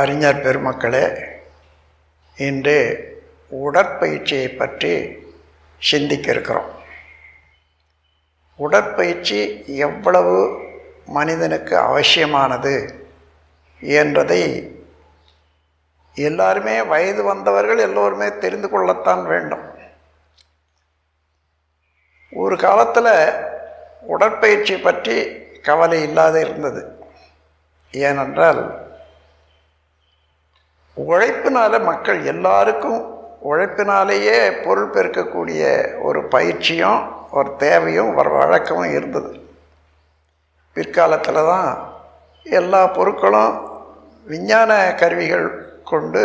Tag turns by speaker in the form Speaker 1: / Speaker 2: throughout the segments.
Speaker 1: அறிஞர் பெருமக்களே இன்று உடற்பயிற்சியை பற்றி சிந்திக்க இருக்கிறோம் உடற்பயிற்சி எவ்வளவு மனிதனுக்கு அவசியமானது என்றதை எல்லாருமே வயது வந்தவர்கள் எல்லோருமே தெரிந்து கொள்ளத்தான் வேண்டும். ஒரு காலத்தில் உடற்பயிற்சி பற்றி கவலை இல்லாத இருந்தது. ஏனென்றால் உழைப்பினால மக்கள் எல்லாருக்கும் உழைப்பினாலேயே பொருள் பெருக்கக்கூடிய ஒரு பயிற்சியும் ஒரு தேவையும் ஒரு வழக்கமும் இருந்தது. பிற்காலத்தில் தான் எல்லா பொருட்களும் விஞ்ஞான கருவிகள் கொண்டு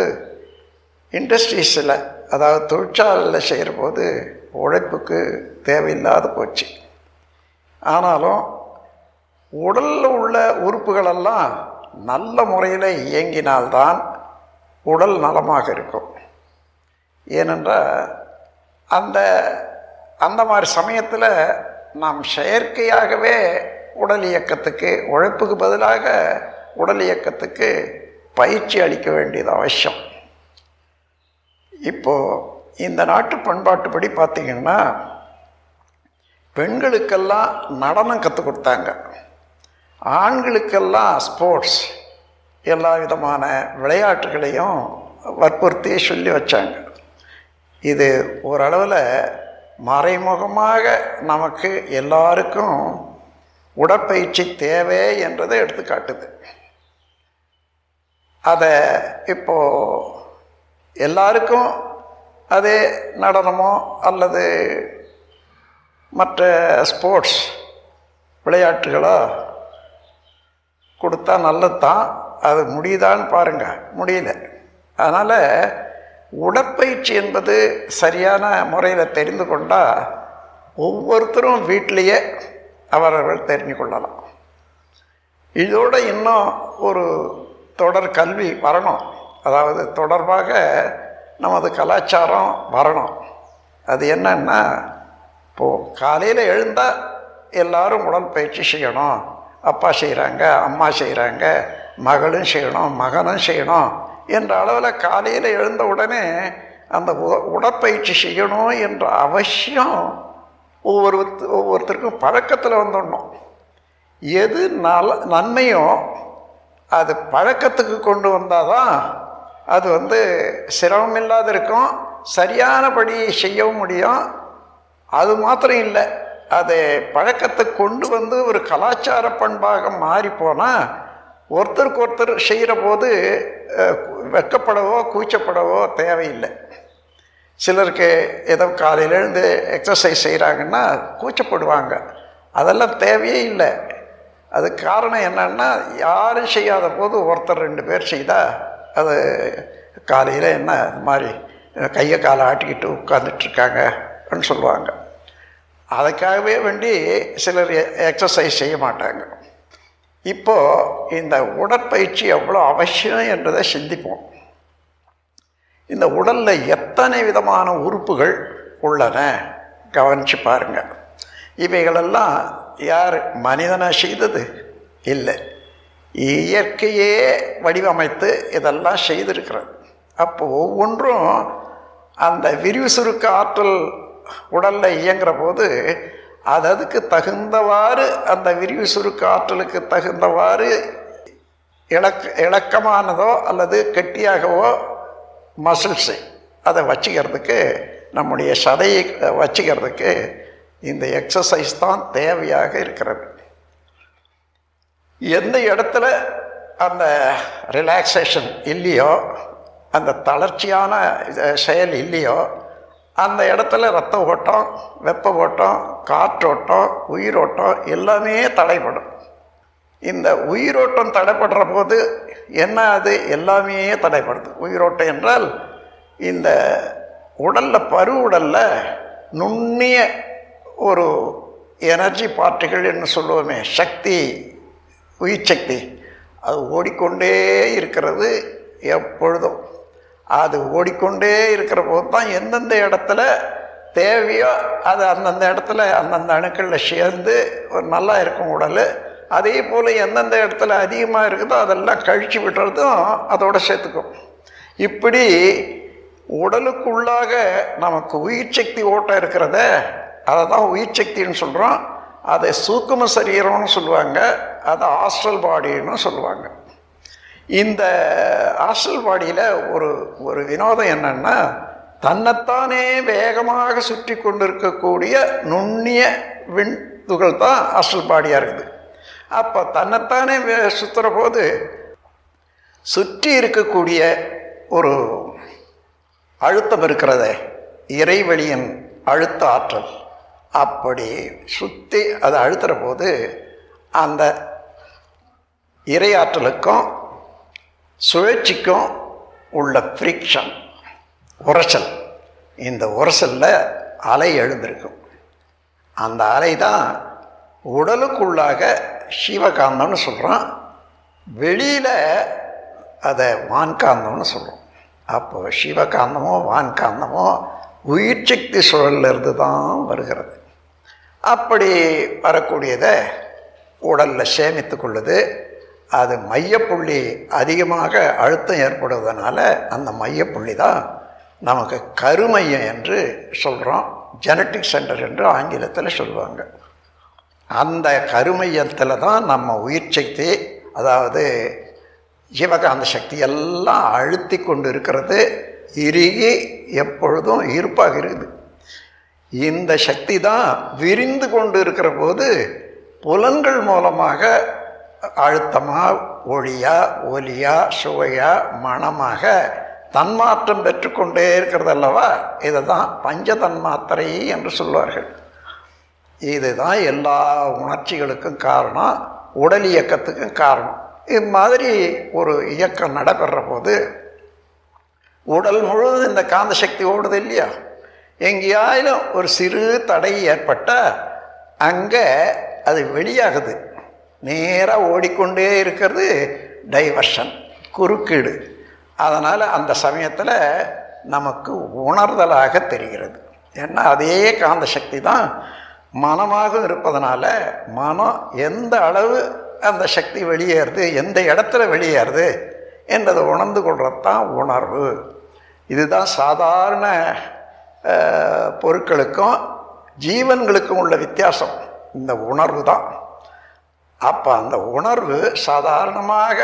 Speaker 1: இண்டஸ்ட்ரீஸில் அதாவது தொழிற்சாலையில் செய்கிற போது உழைப்புக்கு தேவையில்லாத போச்சு. ஆனாலும் உடலில் உள்ள உறுப்புகளெல்லாம் நல்ல முறையில் இயங்கினால்தான் உடல் நலமாக இருக்கும். ஏனென்றால் அந்த அந்த மாதிரி சமயத்தில் நாம் செயற்கையாகவே உடல் இயக்கத்துக்கு உழைப்புக்கு பதிலாக உடல் இயக்கத்துக்கு பயிற்சி அளிக்க வேண்டியது அவசியம். இப்போது இந்த நாட்டு பண்பாட்டுப்படி பார்த்திங்கன்னா பெண்களுக்கெல்லாம் நடனம் கற்றுக் கொடுத்தாங்க. ஆண்களுக்கெல்லாம் ஸ்போர்ட்ஸ் எல்லா விதமான விளையாட்டுகளையும் வற்புறுத்தி சொல்லி வச்சாங்க. இது ஓரளவில் மறைமுகமாக நமக்கு எல்லாருக்கும் உடற்பயிற்சி தேவை என்றதை எடுத்து காட்டுது. அதை இப்போது எல்லாருக்கும் அதே நடனமோ அல்லது மற்ற ஸ்போர்ட்ஸ் விளையாட்டுகளோ கொடுத்தா நல்லது தான் அது முடியுதான்னு பாருங்கள் முடியல. அதனால் உடற்பயிற்சி என்பது சரியான முறையில் தெரிந்து கொண்டால் ஒவ்வொருத்தரும் வீட்டிலையே அவரவர்கள் தெரிஞ்சு கொள்ளலாம். இதோடு இன்னும் ஒரு தொடர் கல்வி வரணும். அதாவது தொடர்பாக நமது கலாச்சாரம் வரணும். அது என்னன்னா இப்போது காலையில் எழுந்தால் எல்லோரும் உடற்பயிற்சி செய்யணும். அப்பா செய்கிறாங்க அம்மா செய்கிறாங்க மகளும் செய்யணும் மகனும் செய்யணும் என்ற அளவில் காலையில் எழுந்த உடனே அந்த உடற்பயிற்சி செய்யணும் என்ற அவசியம் ஒவ்வொரு ஒவ்வொருத்தருக்கும் பழக்கத்தில் வந்துடணும். எது நல நன்மையோ அது பழக்கத்துக்கு கொண்டு வந்தால் தான் அது வந்து சிரமம் இல்லாத இருக்கும் சரியானபடி செய்யவும் முடியும். அது மாத்திரம் இல்லை அதை பழக்கத்தை கொண்டு வந்து ஒரு கலாச்சார பண்பாக மாறி போனால் ஒருத்தருக்கு ஒருத்தர் செய்கிற போது வெக்கப்படவோ கூச்சப்படவோ தேவையில்லை. சிலருக்கு ஏதோ காலையில் எழுந்து எக்ஸசைஸ் செய்கிறாங்கன்னா கூச்சப்படுவாங்க. அதெல்லாம் தேவையே இல்லை. அது காரணம் என்னன்னா யாரும் செய்யாத போது ஒருத்தர் ரெண்டு பேர் செய்தால் அது காலையில் என்ன இது மாதிரி கையை காலை ஆட்டிக்கிட்டு உட்காந்துட்ருக்காங்க அப்படின்னு சொல்லுவாங்க. அதுக்காகவே வேண்டி சிலர் எக்ஸசைஸ் செய்ய மாட்டாங்க. இப்போது இந்த உடற்பயிற்சி எவ்வளோ அவசியம் என்றதை சிந்திப்போம். இந்த உடலில் எத்தனை விதமான உறுப்புகள் உள்ளன? கவனித்து பாருங்கள் இவைகளெல்லாம் யார் மனிதனை செய்தது? இல்லை. இயற்கையே வடிவமைத்து இதெல்லாம் செய்திருக்கிறது. அப்போ ஒவ்வொன்றும் அந்த விரிவு சுருக்க ஆற்றல் உடலில் இயங்குகிற போது அது அதுக்கு தகுந்தவாறு அந்த விரிவு சுருக்க ஆற்றலுக்கு தகுந்தவாறு இலக்க இலக்கமானதோ அல்லது கெட்டியாகவோ மசில்ஸு அதை வச்சுக்கிறதுக்கு நம்முடைய சதையை வச்சுக்கிறதுக்கு இந்த எக்ஸசைஸ் தான் தேவையாக இருக்கிறது. எந்த இடத்துல அந்த ரிலாக்ஸேஷன் இல்லையோ அந்த தளர்ச்சியான செயல் இல்லையோ அந்த இடத்துல ரத்த ஓட்டம் வெப்ப ஓட்டம் காற்றோட்டம் உயிரோட்டம் எல்லாமே தடைப்படும் இந்த உயிரோட்டம் தடைப்படுற போது என்ன அது? எல்லாமே தடைப்படுது உயிரோட்டம் என்றால் இந்த உடலில் பரு உடலில் நுண்ணிய ஒரு எனர்ஜி பார்ட்டிகள் என்று சொல்லுவோமே சக்தி உயிர் சக்தி அது ஓடிக்கொண்டே இருக்கிறது எப்பொழுதும். அது ஓடிக்கொண்டே இருக்கிற போது தான் எந்தெந்த இடத்துல தேவையோ அது அந்தந்த இடத்துல அந்தந்த அணுக்களில் சேர்ந்து ஒரு நல்லா இருக்கும் உடல். அதே போல் எந்தெந்த இடத்துல அதிகமாக இருக்குதோ அதெல்லாம் கழிச்சு விடுறதும் அதோட சேர்த்துக்கும். இப்படி உடலுக்குள்ளாக நமக்கு உயிர் சக்தி ஓட்டம் இருக்கிறத அதை தான் உயிர் சக்தின்னு சொல்கிறோம் அதை சூக்கும சரீரம்னு சொல்லுவாங்க. அதை ஹாஸ்டல் பாடின்னு சொல்லுவாங்க. இந்த ஹாஸ்டல் ஒரு ஒரு வினோதம் என்னன்னா தன்னைத்தானே வேகமாக சுற்றி கொண்டிருக்கக்கூடிய நுண்ணிய விண் துகள் தான் அசல்பாடியாக இருக்குது அப்போ தன்னைத்தானே வே சுற்றுற போது சுற்றி இருக்கக்கூடிய ஒரு அழுத்தம் இருக்கிறதே இறைவழியின் அழுத்த ஆற்றல். அப்படி சுற்றி அதை அழுத்துகிற போது அந்த இறையாற்றலுக்கும் சுழற்சிக்கும் உள்ள ஃப்ரிக்ஷன் உரசல். இந்த உரசலில் அலை எழுந்திருக்கும். அந்த அலை தான் உடலுக்குள்ளாக சிவகாந்தம்னு சொல்கிறோம் வெளியில் அதை வான்காந்தம்னு சொல்கிறோம் அப்போ சிவகாந்தமோ வான்காந்தமோ உயிர் சக்தி சுழலிருந்து தான் வருகிறது. அப்படி வரக்கூடியதை உடலில் சேமித்து கொள்ளுது. அது மையப்புள்ளி அதிகமாக அழுத்தம் ஏற்படுவதனால அந்த மையப்புள்ளி தான் நமக்கு கருமையம் என்று சொல்கிறோம் ஜெனட்டிக் சென்டர் என்று ஆங்கிலத்தில் சொல்லுவாங்க. அந்த கருமையத்தில் தான் நம்ம உயிர் சக்தி அதாவது ஜீவகாந்த சக்தி எல்லாம் அழுத்தி கொண்டு இருக்கிறது. இறுகி எப்பொழுதும் இருப்பாக இருக்குது. இந்த சக்தி தான் விரிந்து கொண்டு இருக்கிற போது புலன்கள் மூலமாக அழுத்தமாக ஒளியா ஒலியா சுவையா மனமாக தன்மாற்றம் பெற்றுக்கொண்டே இருக்கிறது அல்லவா இதை தான் பஞ்ச தன்மாத்திரை என்று சொல்வார்கள். இதுதான் எல்லா உணர்ச்சிகளுக்கும் காரணம் உடல் இயக்கத்துக்கும் காரணம். இது மாதிரி ஒரு இயக்கம் நடைபெற போது உடல் முழுவதும் இந்த காந்த சக்தி ஓடுது இல்லையா? எங்கேயாயிலும் ஒரு சிறு தடை ஏற்பட்டால் அங்கே அது வெளியாகுது. நேராக ஓடிக்கொண்டே இருக்கிறது டைவர்ஷன் குறுக்கீடு. அதனால் அந்த சமயத்தில் நமக்கு உணர்தலாக தெரிகிறது. ஏன்னா அதே காந்த சக்தி தான் மனமாக இருப்பதனால மனம் எந்த அளவு அந்த சக்தி வெளியேறுது எந்த இடத்துல வெளியேறுது என்றதை உணர்ந்து கொள்கிறது தான் உணர்வு. இதுதான் சாதாரண பொருட்களுக்கும் ஜீவன்களுக்கும் உள்ள வித்தியாசம். இந்த உணர்வு தான். அப்போ அந்த உணர்வு சாதாரணமாக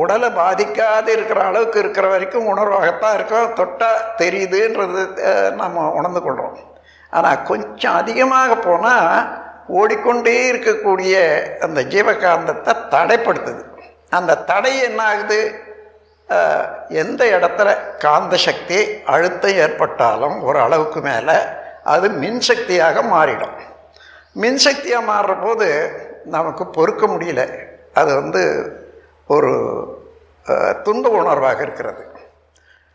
Speaker 1: உடலை பாதிக்காது இருக்கிற அளவுக்கு இருக்கிற வரைக்கும் உணர்வாகத்தான் இருக்கும். தொட்டால் தெரியுதுன்றது நம்ம உணர்ந்து கொள்கிறோம் ஆனால் கொஞ்சம் அதிகமாக போனால் ஓடிக்கொண்டே இருக்கக்கூடிய அந்த ஜீவகாந்தத்தை தடைப்படுத்துது. அந்த தடை என்ன ஆகுது எந்த இடத்துல காந்த சக்தி அழுத்தம் ஏற்பட்டாலும் ஒரு அளவுக்கு மேலே அது மின்சக்தியாக மாறிடும். மின்சக்தியாக மாறுற போது நமக்கு பொறுக்க முடியல. அது வந்து ஒரு துன்ப உணர்வாக இருக்கிறது.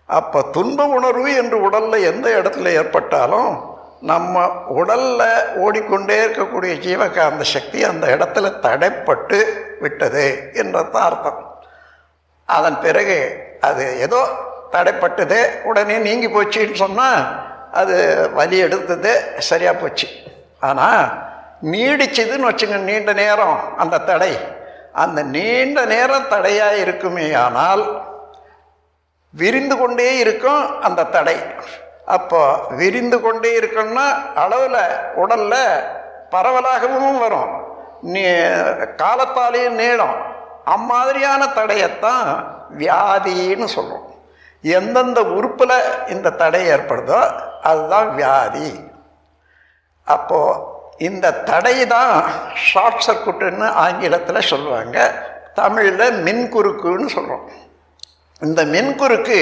Speaker 1: அப்போ துன்ப உணர்வு என்று உடலில் எந்த இடத்துல ஏற்பட்டாலும் நம்ம உடலில் ஓடிக்கொண்டே இருக்கக்கூடிய ஜீவகாந்த சக்தி அந்த இடத்துல தடைப்பட்டு விட்டது என்றது அர்த்தம். அதன் பிறகு அது ஏதோ தடைப்பட்டது உடனே நீங்கி போச்சுன்னு சொன்னால் அது வலி எடுத்தது சரியாக போச்சு. ஆனால் நீடிச்சதுன்னு வச்சுங்க நீண்ட நேரம் அந்த தடை. அந்த நீண்ட நேரம் தடையாக இருக்குமே ஆனால் விரிந்து கொண்டே இருக்கும் அந்த தடை. அப்போ விரிந்து கொண்டே இருக்கணும்னா அளவில் உடலில் பரவலாகவும் வரும். நீ காலத்தாலேயும் நீளம். அம்மாதிரியான தடையத்தான் வியாதின்னு சொல்கிறோம் எந்தெந்த உறுப்பில் இந்த தடை ஏற்படுதோ அதுதான் வியாதி. அப்போது இந்த தடை தான் ஷார்ட் சர்க்குட்டுன்னு ஆங்கிலத்தில் சொல்லுவாங்க. தமிழில் மின்குறுக்குன்னு சொல்கிறோம் இந்த மின்குறுக்கு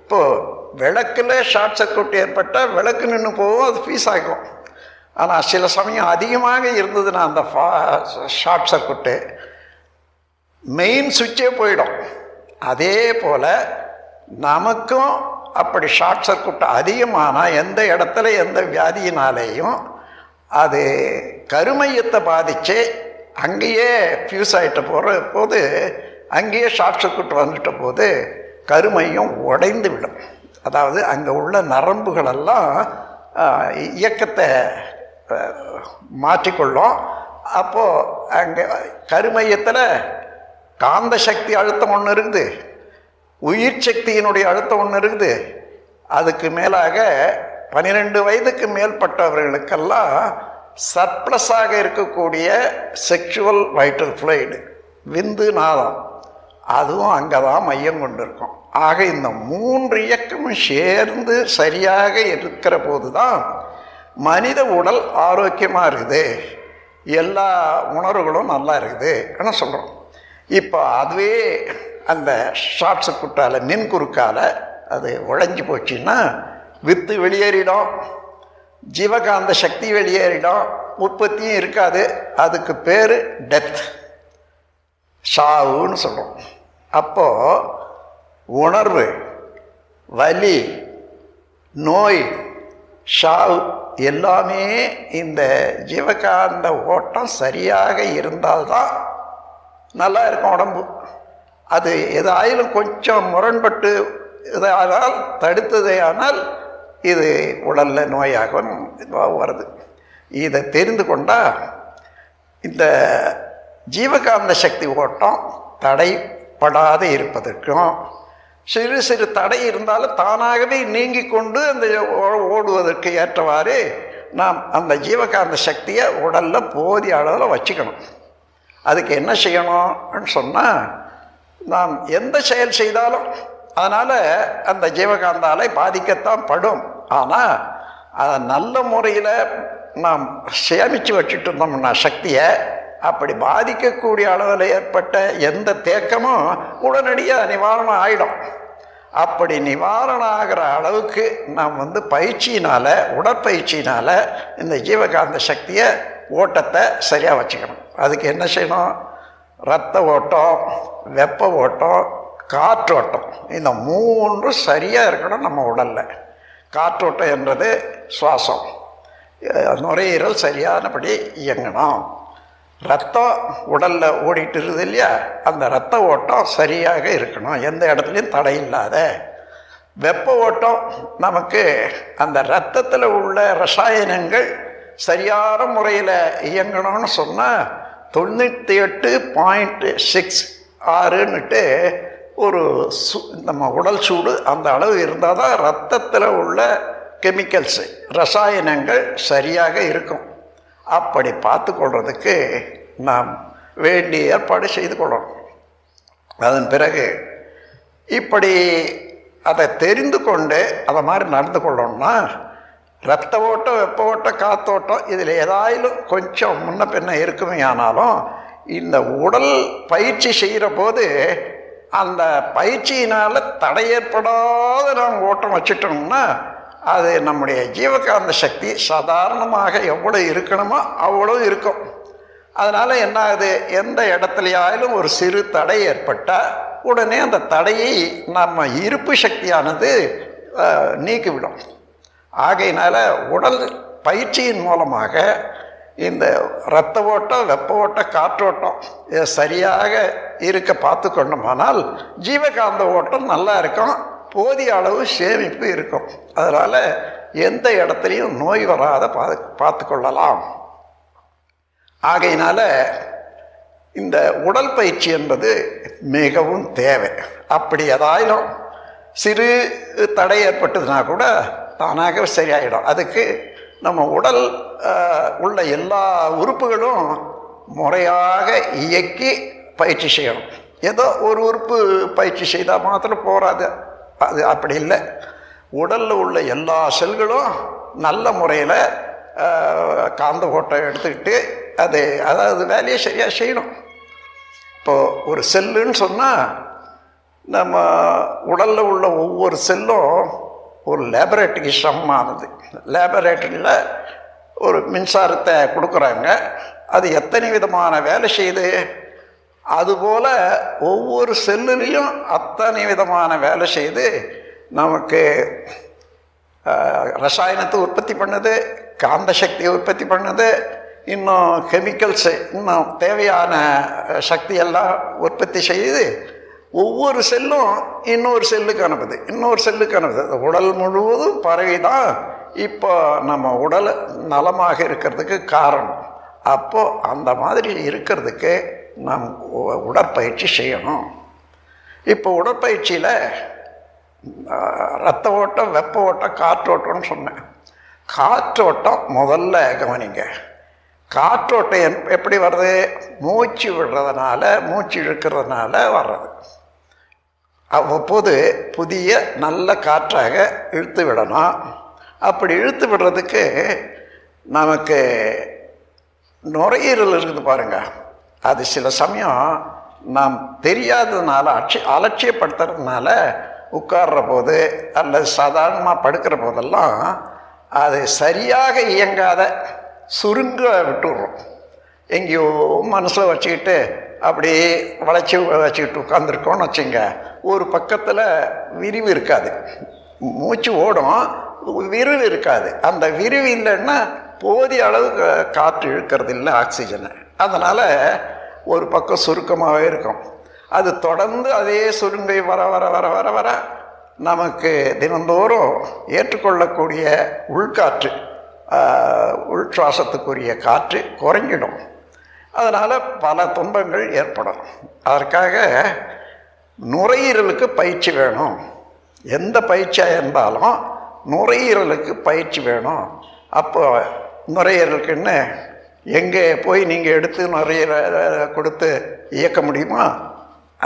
Speaker 1: இப்போது விளக்கில் ஷார்ட் சர்க்குட் ஏற்பட்டால் விளக்கு நின்று போகும் அது ஃபீஸ் ஆகும். ஆனால் சில சமயம் அதிகமாக இருந்ததுன்னா அந்த ஃபா ஷார்ட் சர்க்குட்டு மெயின் சுவிட்சே போயிடும். அதே போல் நமக்கும் அப்படி ஷார்ட் சர்க்குட் அதிகமானால் எந்த இடத்துல எந்த வியாதியினாலேயும் அது கருமையத்தை பாதித்து அங்கேயே ஃபியூஸ் ஆகிட்ட போகிற போது அங்கேயே ஷார்ட் சர்க்குட் வந்துட்ட போது கருமையும் உடைந்து விடும். அதாவது அங்கே உள்ள நரம்புகளெல்லாம் இயக்கத்தை மாற்றிக்கொள்ளும். அப்போது அங்கே கருமையத்தில் காந்த சக்தி அழுத்தம் ஒன்று இருக்குது. உயிர் சக்தியினுடைய அழுத்தம் ஒன்று இருக்குது. அதுக்கு மேலாக பனிரெண்டு வயதுக்கு மேற்பட்டவர்களுக்கெல்லாம் சர்ப்ளஸாக இருக்கக்கூடிய செக்ஷுவல் வைட்டல் ஃப்ளைடு விந்து நாதம் அதுவும் அங்கே தான் மையம் கொண்டு இருக்கும் ஆக இந்த மூன்று இயக்கமும் சேர்ந்து சரியாக இருக்கிற போது தான் மனித உடல் ஆரோக்கியமாக இருக்குது. எல்லா உணர்வுகளும் நல்லா இருக்குது என்ன சொல்கிறோம் இப்போ அதுவே அந்த ஷார்ட்ஸு குட்டால மின் குறுக்கால் அது உழைஞ்சி போச்சுன்னா வித்து வெளியேறிடும். ஜீவகாந்த சக்தி வெளியேறிடும். உற்பத்தியும் இருக்காது. அதுக்கு பேர் டெத் சாவுன்னு சொல்கிறோம் அப்போது உணர்வு வலி நோய் ஷாவு எல்லாமே இந்த ஜீவகாந்த ஓட்டம் சரியாக இருந்தால்தான் நல்லா இருக்கும் உடம்பு. அது எதாயிலும் கொஞ்சம் முரண்பட்டு இதானால் தடுத்ததே ஆனால் இது உடலில் நோயாகவும் வருது. இதை தெரிந்து கொண்டால் இந்த ஜீவகாந்த சக்தி ஓட்டம் தடைப்படாது இருப்பதற்கும் சிறு சிறு தடை இருந்தாலும் தானாகவே நீங்கி கொண்டு அந்த ஓடுவதற்கு ஏற்றவாறு நாம் அந்த ஜீவகாந்த சக்தியை உடலில் போதிய அளவில் வச்சுக்கணும். அதுக்கு என்ன செய்யணும்னு சொன்னால் நாம் எந்த செயல் செய்தாலும் அதனால் அந்த ஜீவகாந்த அலை பாதிக்கத்தான் படும். ஆனால் அதை நல்ல முறையில் நாம் சேமித்து வச்சுட்டு இருந்தோம்னா சக்தியை அப்படி பாதிக்கக்கூடிய அளவில் ஏற்பட்ட எந்த தேக்கமும் உடனடியாக நிவாரணம் ஆகிடும் அப்படி நிவாரணம் ஆகிற அளவுக்கு நாம் வந்து பயிற்சியினால் உடற்பயிற்சியினால் இந்த ஜீவகாந்த சக்தியை ஓட்டத்தை சரியாக வச்சுக்கணும். அதுக்கு என்ன செய்யணும்? ரத்த ஓட்டம் வெப்ப ஓட்டம் காற்றோட்டம். இந்த மூன்று சரியாக இருக்கணும் நம்ம உடலில். காற்றோட்டம் என்றது சுவாசம். நுரையீரல் சரியானபடி இயங்கணும். ரத்தம் உடலில் ஓடிட்டு இருக்குது இல்லையா? அந்த ரத்த ஓட்டம் சரியாக இருக்கணும். எந்த இடத்துலையும் தடை இல்லாத. வெப்ப ஓட்டம் நமக்கு அந்த ரத்தத்தில் உள்ள ரசாயனங்கள் சரியான முறையில் இயங்கணும்னு சொன்னால் தொண்ணூற்றி எட்டு பாயிண்ட் சிக்ஸ் ஆறுன்னுட்டு ஒரு சு நம்ம உடல் சூடு அந்த அளவு இருந்தால் தான் ரத்தத்தில் உள்ள கெமிக்கல்ஸு ரசாயனங்கள் சரியாக இருக்கும். அப்படி பார்த்து கொள்றதுக்கு நாம் வேண்டிய ஏற்பாடு செய்து கொள்ளணும். அதன் பிறகு இப்படி அதை தெரிந்து கொண்டு அதை மாதிரி நடந்து கொள்ளணும்னா ரத்த ஓட்டம் வெப்ப ஓட்டம் காத்தோட்டம் இதில் ஏதாயிலும் கொஞ்சம் முன்ன பின்ன இருக்குமே ஆனாலும் இந்த உடல் பயிற்சி செய்கிற போது அந்த பயிற்சியினால் தடை ஏற்படாத நாம் ஓட்டம் வச்சுட்டோம்னா அது நம்முடைய ஜீவகாந்த சக்தி சாதாரணமாக எவ்வளோ இருக்கணுமோ அவ்வளோ இருக்கும். அதனால் என்ன ஆகுது எந்த இடத்துலையாயிலும் ஒரு சிறு தடை ஏற்பட்டால் உடனே அந்த தடையை நம்ம இருப்பு சக்தியானது நீக்கிவிடும். ஆகையினால் உடல் பயிற்சியின் மூலமாக இந்த இரத்த ஓட்டம் வெப்ப ஓட்டம் காற்றோட்டம் இதை சரியாக இருக்க பார்த்து கொண்டோமானால் ஜீவகாந்த ஓட்டம் நல்லா இருக்கும் போதிய அளவு சேமிப்பு இருக்கும். அதனால் எந்த இடத்துலையும் நோய் வராத பா பார்த்து கொள்ளலாம் ஆகையினால இந்த உடல் பயிற்சி என்பது மிகவும் தேவை. அப்படி ஏதாயிலும் சிறு தடை ஏற்பட்டதுன்னா கூட தானாக சரியாயிடும். அதுக்கு நம்ம உடல் உள்ள எல்லா உறுப்புகளும் முறையாக இயக்கி பயிற்சி செய்யணும். ஏதோ ஒரு உறுப்பு பயிற்சி செய்தால் மாத்திரம் போகாது அது அப்படி இல்லை. உடலில் உள்ள எல்லா செல்களும் நல்ல முறையில் காந்த ஓட்டம் எடுத்துக்கிட்டு அது அதாவது வேலையை சரியாக செய்யணும். இப்போது ஒரு செல்லுன்னு சொன்னால் நம்ம உடலில் உள்ள ஒவ்வொரு செல்லும் ஒரு லேபரேட்டரிக்கு சமமானது. லேபரேட்டரியில் ஒரு மின்சாரத்தை கொடுக்குறாங்க. அது எத்தனை விதமான வேலை செய்யுது? அதுபோல் ஒவ்வொரு செல்லுலேயும் அத்தனை விதமான வேலை செய்து நமக்கு ரசாயனத்தை உற்பத்தி பண்ணுது காந்த சக்தியை உற்பத்தி பண்ணுது இன்னும் கெமிக்கல்ஸு இன்னும் தேவையான சக்தியெல்லாம் உற்பத்தி செய்து ஒவ்வொரு செல்லும் இன்னொரு செல்லுக்கு அனுப்புது இன்னொரு செல்லுக்கு அனுப்புது உடல் முழுவதும் பறவை தான் இப்போ நம்ம உடல் நலமாக இருக்கிறதுக்கு காரணம். அப்போது அந்த மாதிரி இருக்கிறதுக்கு நாம் உ- உடற்பயிற்சி செய்யணும். இப்போ உடற்பயிற்சியில் ரத்த ஓட்டம் வெப்ப ஓட்டம் காற்றோட்டம்னு சொன்னேன். காற்றோட்டம் முதல்ல கவனிங்க. காற்றோட்டம் எப்படி வர்றது? மூச்சு விடுறதுனால மூச்சு இழுக்கிறதுனால வர்றது. அவ்வப்போது புதிய நல்ல காற்றாக இழுத்து விடணும். அப்படி இழுத்து விடுறதுக்கு நமக்கு நுரையீரல் இருக்குது பாருங்கள் அது சில சமயம் நாம் தெரியாததுனால அட்சி அலட்சியப்படுத்துறதுனால உட்கார்ற போது அல்லது சாதாரணமாக படுக்கிற போதெல்லாம் அது சரியாக இயங்காத சுருங்க விட்டுடுறோம் எங்கேயோ மனசில் வச்சுக்கிட்டு அப்படியே வளைச்சி வளைச்சிக்கிட்டு உட்காந்துருக்கோம்னு வச்சுங்க. ஒரு பக்கத்தில் விரிவு இருக்காது. மூச்சு ஓடும் விரிவு இருக்காது. அந்த விரிவு இல்லைன்னா போதிய அளவு காற்று இழுக்கிறது இல்லை ஆக்சிஜனை. அதனால் ஒரு பக்கம் சுருக்கமாகவே இருக்கும். அது தொடர்ந்து அதே சுருங்கை வர வர வர வர வர நமக்கு தினந்தோறும் ஏற்றுக்கொள்ளக்கூடிய உள்காற்று உள்சுவாசத்துக்குரிய உள் சுவாசத்துக்குரிய காற்று குறைஞ்சிடும். அதனால் பல துன்பங்கள் ஏற்படும். அதற்காக நுரையீரலுக்கு பயிற்சி வேணும். எந்த பயிற்சியாக இருந்தாலும் நுரையீரலுக்கு பயிற்சி வேணும். அப்போ நுரையீரலுக்குன்னு எங்கே போய் நீங்கள் எடுத்து நுரையீரலை கொடுத்து இயக்க முடியுமா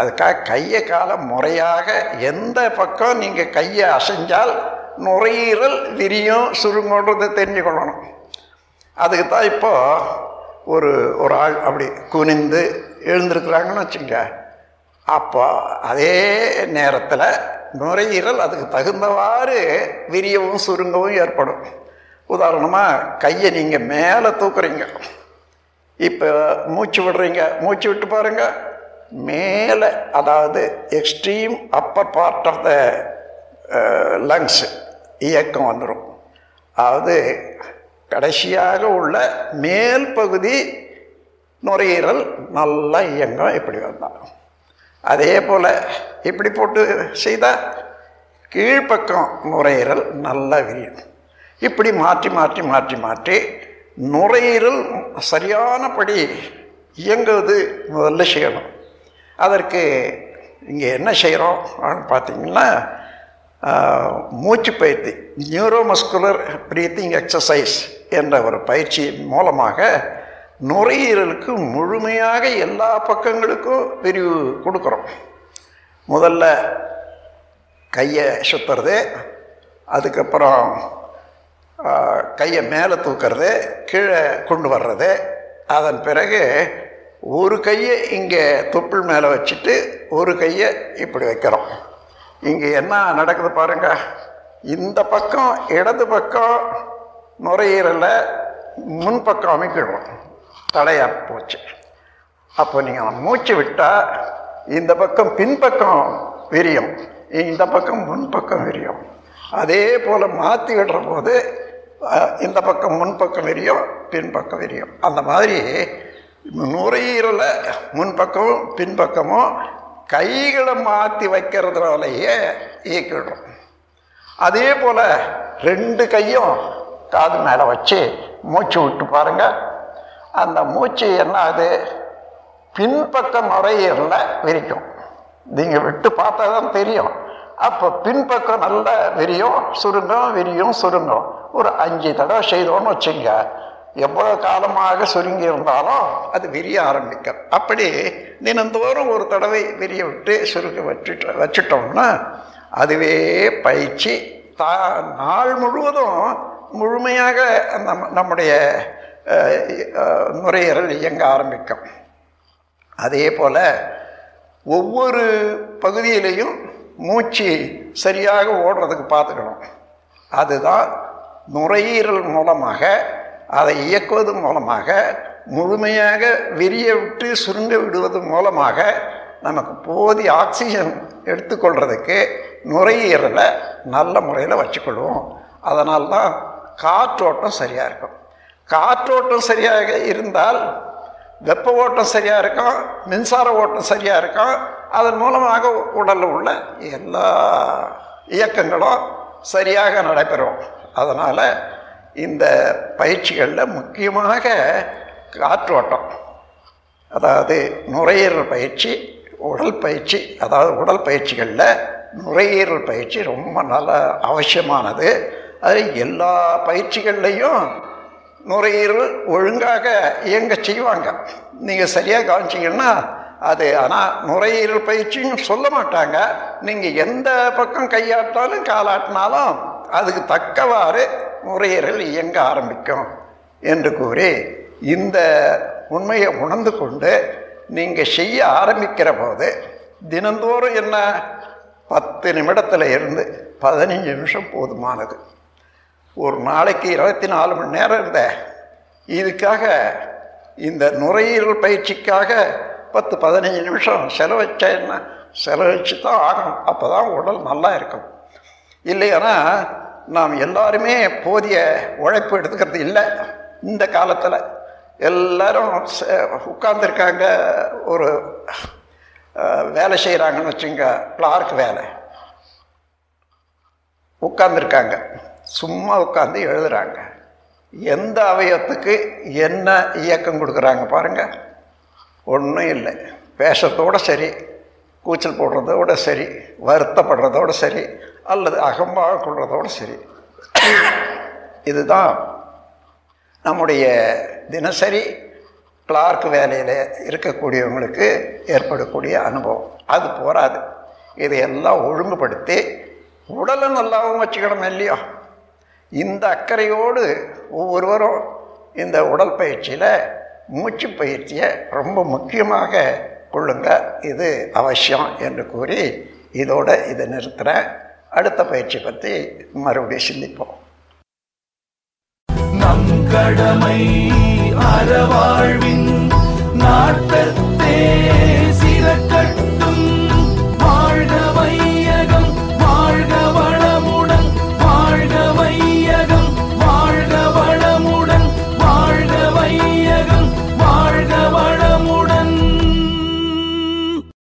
Speaker 1: அதுக்காக கையை கால முறையாக எந்த பக்கம் நீங்கள் கையை அசைஞ்சால் நுரையீரல் விரியும் சுருங்கன்றதை தெரிஞ்சுக்கொள்ளணும். அதுக்கு தான் இப்போது ஒரு ஒரு ஆள் அப்படி குனிந்து எழுந்திருக்கிறாங்கன்னு வச்சுங்க. அப்போ அதே நேரத்தில் நுரையீரல் அதுக்கு தகுந்தவாறு விரியவும் சுருங்கவும் ஏற்படும். உதாரணமாக கையை நீங்கள் மேலே தூக்குறீங்க. இப்போ மூச்சு விடுறீங்க. மூச்சு விட்டு பாருங்க. மேலே அதாவது extreme upper part of the lungs இயக்கம் வந்துடும் அதாவது கடைசியாக உள்ள மேல் பகுதி நுரையீரல் நல்லா இயங்கும் இப்படி வந்தான். அதே போல் இப்படி போட்டு செய்தால் கீழ்ப்பக்கம் நுரையீரல் நல்லா விரியும். இப்படி மாற்றி மாற்றி மாற்றி மாற்றி நுரையீரல் சரியானபடி இயங்குவது முதல்ல செய்யணும். அதற்கு இங்கே என்ன செய்கிறோம் பார்த்தீங்கன்னா மூச்சு பயிற்சி நியூரோமஸ்குலர் ப்ரீத்திங் எக்ஸசைஸ் என்ற ஒரு பயிற்சி மூலமாக நுரையீரலுக்கு முழுமையாக எல்லா பக்கங்களுக்கும் விரிவு கொடுக்குறோம். முதல்ல கையை சுற்றுறது அதுக்கப்புறம் கையை மேலே தூக்கிறது கீழே கொண்டு வர்றது. அதன் பிறகு ஒரு கையை இங்கே தொப்புள் மேலே வச்சுட்டு ஒரு கையை இப்படி வைக்கிறோம். இங்கே என்ன நடக்குது பாருங்க. இந்த பக்கம் இடது பக்கம் நுரையீரலை முன்பக்கம் அமைக்கிடுவோம் தடையாக போச்சு. அப்போ நீங்கள் மூச்சு விட்டால் இந்த பக்கம் பின்பக்கம் விரியும். இந்த பக்கம் முன்பக்கம் விரியும். அதே போல் மாற்றி விடுற போது இந்த பக்கம் முன்பக்கம் விரியும் பின்பக்கம் விரியும். அந்த மாதிரி நுரையீரலை முன்பக்கமும் பின்பக்கமும் கைகளை மாற்றி வைக்கிறதுனாலேயே இயக்கிடுறோம் அதே போல் ரெண்டு கையும் காது மேலே வச்சு மூச்சு விட்டு பாருங்கள் அந்த மூச்சு என்ன ஆகுது பின்பக்கம் நுரையீரல விரிக்கும். நீங்கள் விட்டு பார்த்தா தான் தெரியும். அப்போ பின்பக்கம் நல்லா விரியும் சுருங்கும் விரியும் சுருங்கும். ஒரு அஞ்சு தடவை செய்தோன்னு வச்சுங்க. எவ்வளோ காலமாக சுருங்கி இருந்தாலும் அது விரிய ஆரம்பிக்கும். அப்படி தினந்தோறும் ஒரு தடவை விரிய விட்டு சுருங்க வச்சுட்டு வச்சுட்டோம்னா அதுவே பயிற்சி. தா நாள் முழுவதும் முழுமையாக நம்ம நம்முடைய நுரையீரல் இயங்க ஆரம்பிக்கும். அதே போல் ஒவ்வொரு பகுதியிலையும் மூச்சு சரியாக ஓடுறதுக்கு பார்த்துக்கணும். அதுதான் நுரையீரல் மூலமாக அதை இயக்குவது மூலமாக முழுமையாக விரிய விட்டு சுருங்க விடுவது மூலமாக நமக்கு போதிய ஆக்சிஜன் எடுத்துக்கொள்கிறதுக்கு நுரையீரலை நல்ல முறையில் வச்சுக்கொள்வோம். அதனால்தான் காற்றோட்டம் சரியாக இருக்கும். காற்றோட்டம் சரியாக இருந்தால் வெப்ப ஓட்டம் சரியாக இருக்கும் மின்சார ஓட்டம் சரியாக இருக்கும். அதன் மூலமாக உடலில் உள்ள எல்லா இயக்கங்களும் சரியாக நடைபெறும். அதனால் இந்த பயிற்சிகளில் முக்கியமாக காற்றோட்டம். அதாவது நுரையீரல் பயிற்சி உடல் பயிற்சி அதாவது உடல் பயிற்சிகளில் நுரையீரல் பயிற்சி ரொம்ப நல்ல அவசியமானது. அது எல்லா பயிற்சிகள்லையும் நுரையீரல் ஒழுங்காக இயங்க செய்வாங்க. நீங்கள் சரியாக கவனிச்சிங்கன்னா அது ஆனால் நுரையீரல் பயிற்சின்னு சொல்ல மாட்டாங்க. நீங்கள் எந்த பக்கம் கையாட்டினாலும் காலாட்டினாலும் அதுக்கு தக்கவாறு நுரையீரல் இயங்க ஆரம்பிக்கும் என்று கூறி இந்த உண்மையை உணர்ந்து கொண்டு நீங்கள் செய்ய ஆரம்பிக்கிற போது தினந்தோறும் என்ன? பத்து நிமிடத்தில் இருந்து பதினஞ்சு நிமிஷம் போதுமானது. ஒரு நாளைக்கு இருபத்தி நாலு மணி நேரம் இருந்த இதுக்காக இந்த நுரையீரல் பயிற்சிக்காக பத்து பதினஞ்சு நிமிஷம் செலவச்சா என்ன? செலவழிச்சு தான் ஆகணும். அப்போ தான் உடல் நல்லா இருக்கும். இல்லையானா நாம் எல்லாருமே போதிய உழைப்பு எடுத்துக்கிறது இல்லை. இந்த காலத்தில் எல்லாரும் உட்கார்ந்துருக்காங்க ஒரு வேலை செய்கிறாங்கன்னு வச்சுங்க கிளார்க் வேலை. உட்கார்ந்துருக்காங்க. சும்மா உட்காந்து எழுதுறாங்க. எந்த அவயத்துக்கு என்ன இயக்கம் கொடுக்குறாங்க பாருங்க. ஒன்றும் இல்லை. பேசுறதோட சரி கூச்சல் போடுறதோட சரி வருத்தப்படுறதோட சரி அல்லது அகம்பாக கொள்றதோட சரி. இதுதான் நம்முடைய தினசரி கிளார்க் வேலையில் இருக்கக்கூடியவங்களுக்கு ஏற்படக்கூடிய அனுபவம். அது போராது. இதையெல்லாம் ஒழுங்குபடுத்தி உடலை நல்லாவும் வச்சுக்கணும் இல்லையோ? இந்த அக்கறையோடு ஒவ்வொருவரும் இந்த உடல் பயிற்சியில் மூச்சு பயிற்சியை ரொம்ப முக்கியமாக கொள்ளுங்க. இது அவசியம் என்று கூறி இதோட இதை நிறுத்துகிறேன் அடுத்த பயிற்சி பற்றி மறுபடியும் சிந்திப்போம்.
Speaker 2: நம் கடமை அறவாழ்வின் நாட்டத்தே சிறக்க